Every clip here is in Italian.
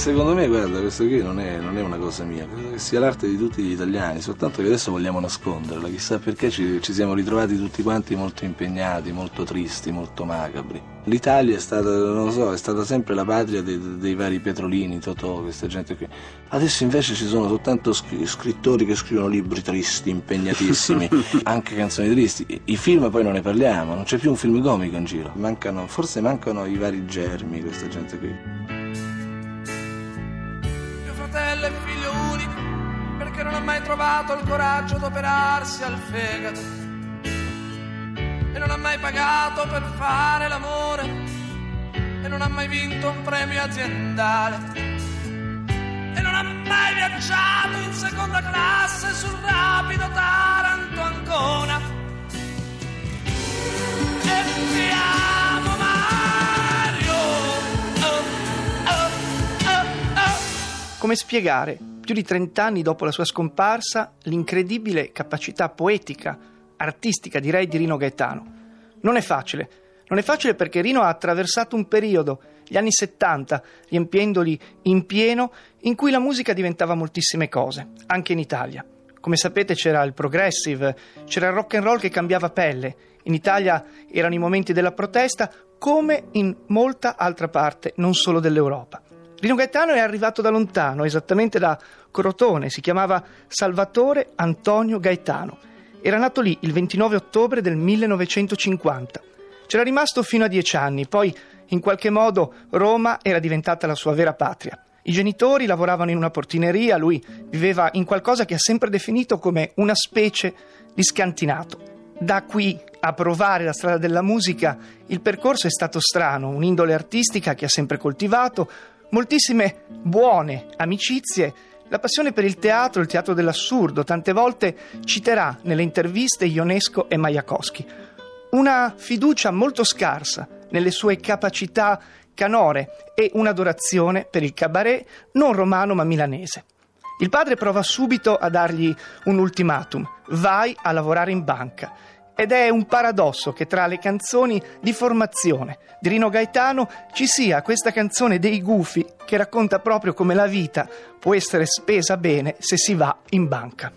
Secondo me, guarda, questo qui non è, non è una cosa mia, credo che sia l'arte di tutti gli italiani, soltanto che adesso vogliamo nasconderla, chissà perché ci, ci siamo ritrovati tutti quanti molto impegnati, molto tristi, molto macabri. L'Italia è stata, non lo so, è stata sempre la patria dei, dei vari Petrolini, Totò, questa gente qui. Adesso invece ci sono soltanto scrittori che scrivono libri tristi, impegnatissimi, anche canzoni tristi. I film poi non ne parliamo, non c'è più un film comico in giro. Mancano, forse mancano i vari germi, questa gente qui. Fratello e figlio unico, perché non ha mai trovato il coraggio d'operarsi al fegato. E non ha mai pagato per fare l'amore, e non ha mai vinto un premio aziendale. E non ha mai viaggiato in seconda classe sul rapido Taranto Ancona. E ti Come spiegare, più di 30 anni dopo la sua scomparsa, l'incredibile capacità poetica, artistica direi di Rino Gaetano? Non è facile. Non è facile perché Rino ha attraversato un periodo, gli anni 70, riempiendoli in pieno, in cui la musica diventava moltissime cose, anche in Italia. Come sapete c'era il progressive, c'era il rock and roll che cambiava pelle. In Italia erano i momenti della protesta, come in molta altra parte, non solo dell'Europa. Rino Gaetano è arrivato da lontano, esattamente da Crotone, si chiamava Salvatore Antonio Gaetano. Era nato lì il 29 ottobre del 1950. C'era rimasto fino a dieci anni, poi in qualche modo Roma era diventata la sua vera patria. I genitori lavoravano in una portineria, lui viveva in qualcosa che ha sempre definito come una specie di scantinato. Da qui a provare la strada della musica, il percorso è stato strano, un'indole artistica che ha sempre coltivato, moltissime buone amicizie, la passione per il teatro, il teatro dell'assurdo, tante volte citerà nelle interviste Ionesco e Majakowski. Una fiducia molto scarsa nelle sue capacità canore e un'adorazione per il cabaret non romano ma milanese. Il padre prova subito a dargli un ultimatum, vai a lavorare in banca. Ed è un paradosso che tra le canzoni di formazione di Rino Gaetano ci sia questa canzone dei gufi che racconta proprio come la vita può essere spesa bene se si va in banca.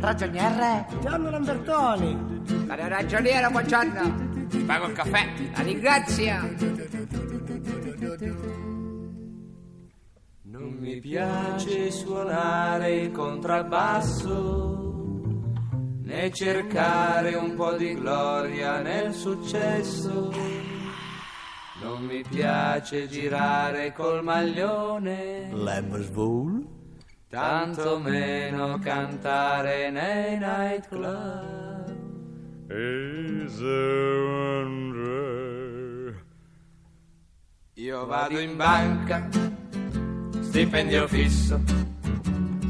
Ragioniere? Gianni Lambertoni. Caro ragioniere, buongiorno. Ti pago il caffè. La ringrazio. Non mi piace suonare il contrabbasso, né cercare un po' di gloria nel successo. Non mi piace girare col maglione, Lamberswool. tanto meno cantare nei nightclub. Io vado in banca, stipendio fisso,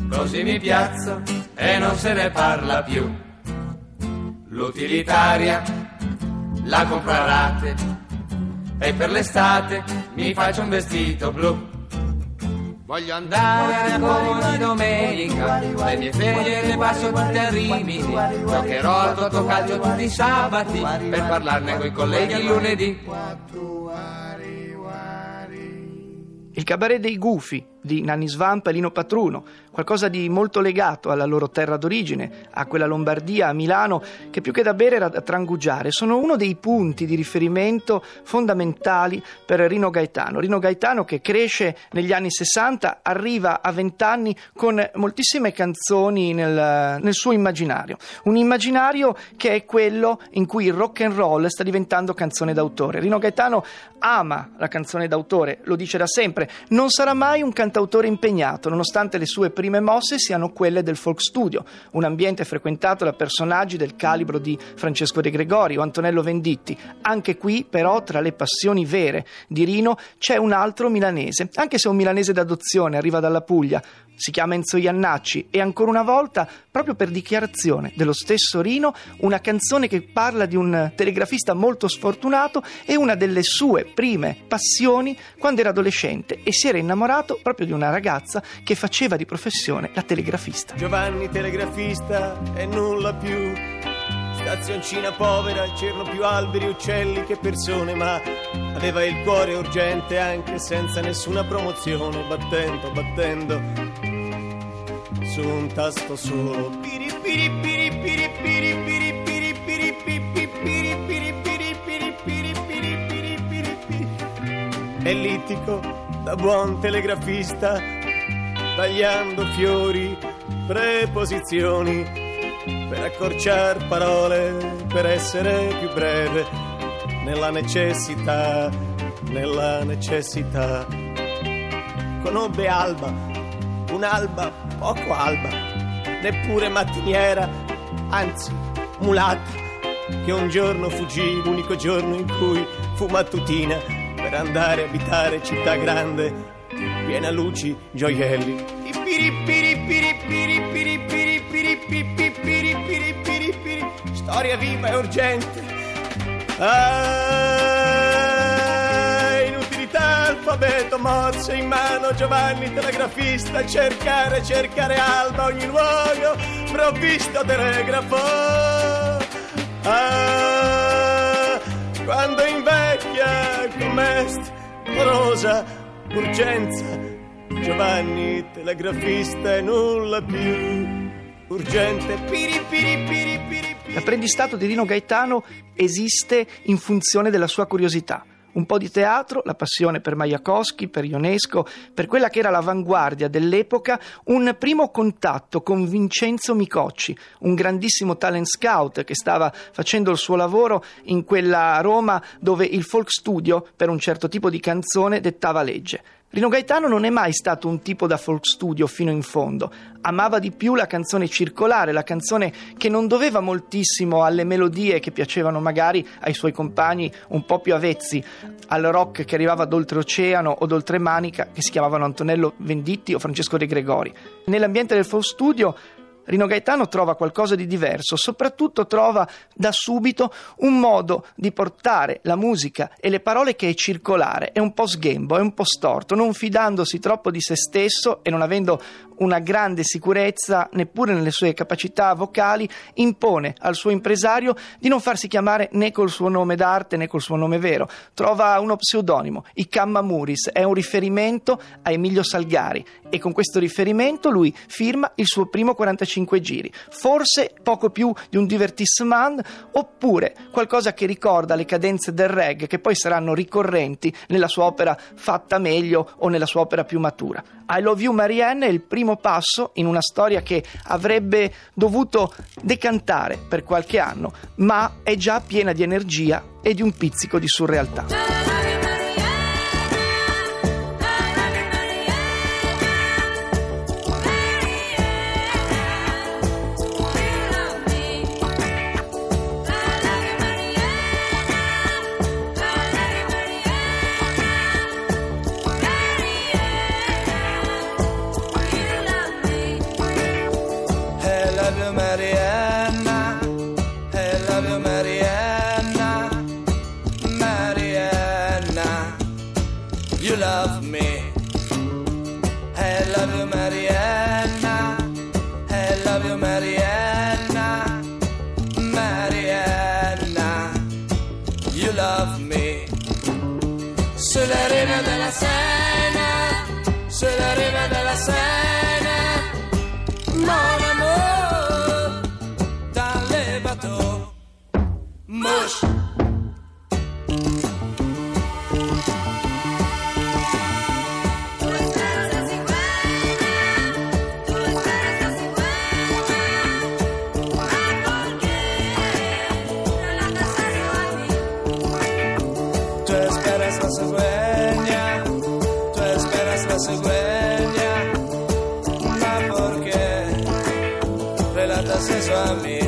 così mi piazzo e non se ne parla più. L'utilitaria la compro a rate e per l'estate mi faccio un vestito blu. Voglio andare come domenica, le mie ferie le passo tutte a Rimini, giocherò al totocalcio tutti i sabati per parlarne coi colleghi il lunedì. Il cabaret dei gufi di Nanni Svampa e Lino Patruno, qualcosa di molto legato alla loro terra d'origine, a quella Lombardia, a Milano, che più che da bere era da trangugiare, sono uno dei punti di riferimento fondamentali per Rino Gaetano. Rino Gaetano che cresce negli anni 60, arriva a 20 anni con moltissime canzoni nel, nel suo immaginario, un immaginario che è quello in cui il rock and roll sta diventando canzone d'autore. Rino Gaetano ama la canzone d'autore, lo dice da sempre, non sarà mai un cantautore impegnato, nonostante le sue prime mosse siano quelle del folk studio, un ambiente frequentato da personaggi del calibro di Francesco De Gregori o Antonello Venditti. Anche qui, però, tra le passioni vere di Rino c'è un altro milanese, anche se un milanese d'adozione, arriva dalla Puglia, si chiama Enzo Iannacci e ancora una volta, proprio per dichiarazione dello stesso Rino, una canzone che parla di un telegrafista molto sfortunato e una delle sue prime passioni quando era adolescente e si era innamorato proprio di una ragazza che faceva di professione la telegrafista. Giovanni telegrafista e nulla più. Stazioncina povera, c'erano più alberi, uccelli che persone, ma aveva il cuore urgente anche senza nessuna promozione, battendo, battendo su un tasto solo. Piri piri piri piri piri piri piri piri piri piri piri piri piri piri piri piri piri piri Ellittico da buon telegrafista, tagliando fiori, preposizioni per accorciar parole, per essere più breve nella necessità, nella necessità. Conobbe Alba, un'alba poco alba, neppure mattiniera, anzi mulatta, che un giorno fuggì, l'unico giorno in cui fu mattutina per andare a abitare città grande, piena luci, gioielli. Storia viva e urgente. Ah, inutilità, alfabeto, mozze in mano, Giovanni telegrafista, cercare, cercare alba, ogni luogo, provvisto telegrafo. Ah, quando invecchia rosa, urgenza, Giovanni telegrafista e nulla più urgente. Piri piri piri piri piri. L'apprendistato di Rino Gaetano esiste in funzione della sua curiosità. Un po' di teatro, la passione per Majakowski, per Ionesco, per quella che era l'avanguardia dell'epoca, un primo contatto con Vincenzo Micocci, un grandissimo talent scout che stava facendo il suo lavoro in quella Roma dove il folk studio, per un certo tipo di canzone, dettava legge. Rino Gaetano non è mai stato un tipo da folk studio fino in fondo. Amava di più la canzone circolare, la canzone che non doveva moltissimo alle melodie che piacevano magari ai suoi compagni un po' più avvezzi al rock che arrivava d'oltreoceano o d'oltremanica, che si chiamavano Antonello Venditti o Francesco De Gregori. Nell'ambiente del folk studio Rino Gaetano trova qualcosa di diverso, soprattutto trova da subito un modo di portare la musica e le parole che è circolare, è un po' sghembo, è un po' storto, non fidandosi troppo di se stesso e non avendo una grande sicurezza neppure nelle sue capacità vocali, impone al suo impresario di non farsi chiamare né col suo nome d'arte né col suo nome vero. Trova uno pseudonimo, i Cammamuris, è un riferimento a Emilio Salgari e con questo riferimento lui firma il suo primo 45 giri, forse poco più di un divertissement oppure qualcosa che ricorda le cadenze del reggae che poi saranno ricorrenti nella sua opera fatta meglio o nella sua opera più matura. I Love You Marianne è il primo passo in una storia che avrebbe dovuto decantare per qualche anno, ma è già piena di energia e di un pizzico di surrealtà. Mariella, you love me. Sulla riva della Sena, sulla riva la cigüeña, tú esperas la cigüeña, no porque relatas eso a mí.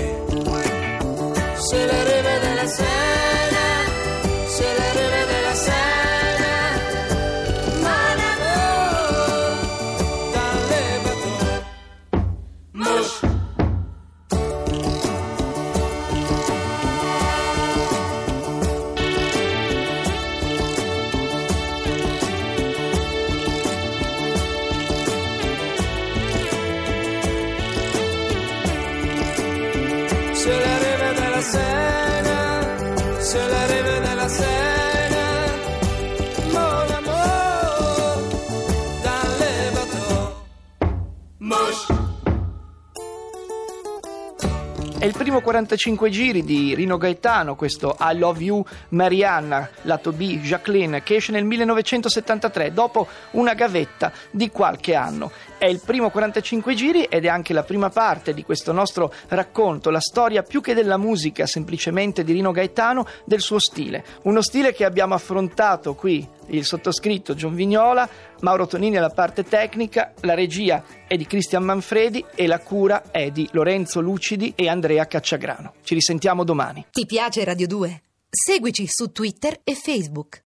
È il primo 45 giri di Rino Gaetano, questo I Love You Marianna, lato B, Jacqueline, che esce nel 1973, dopo una gavetta di qualche anno. È il primo 45 giri ed è anche la prima parte di questo nostro racconto, la storia più che della musica, semplicemente di Rino Gaetano, del suo stile. Uno stile che abbiamo affrontato qui, il sottoscritto John Vignola, Mauro Tonini alla parte tecnica, la regia è di Cristian Manfredi e la cura è di Lorenzo Lucidi e Andrea Cacciagrano. Ci risentiamo domani. Ti piace Radio 2? Seguici su Twitter e Facebook.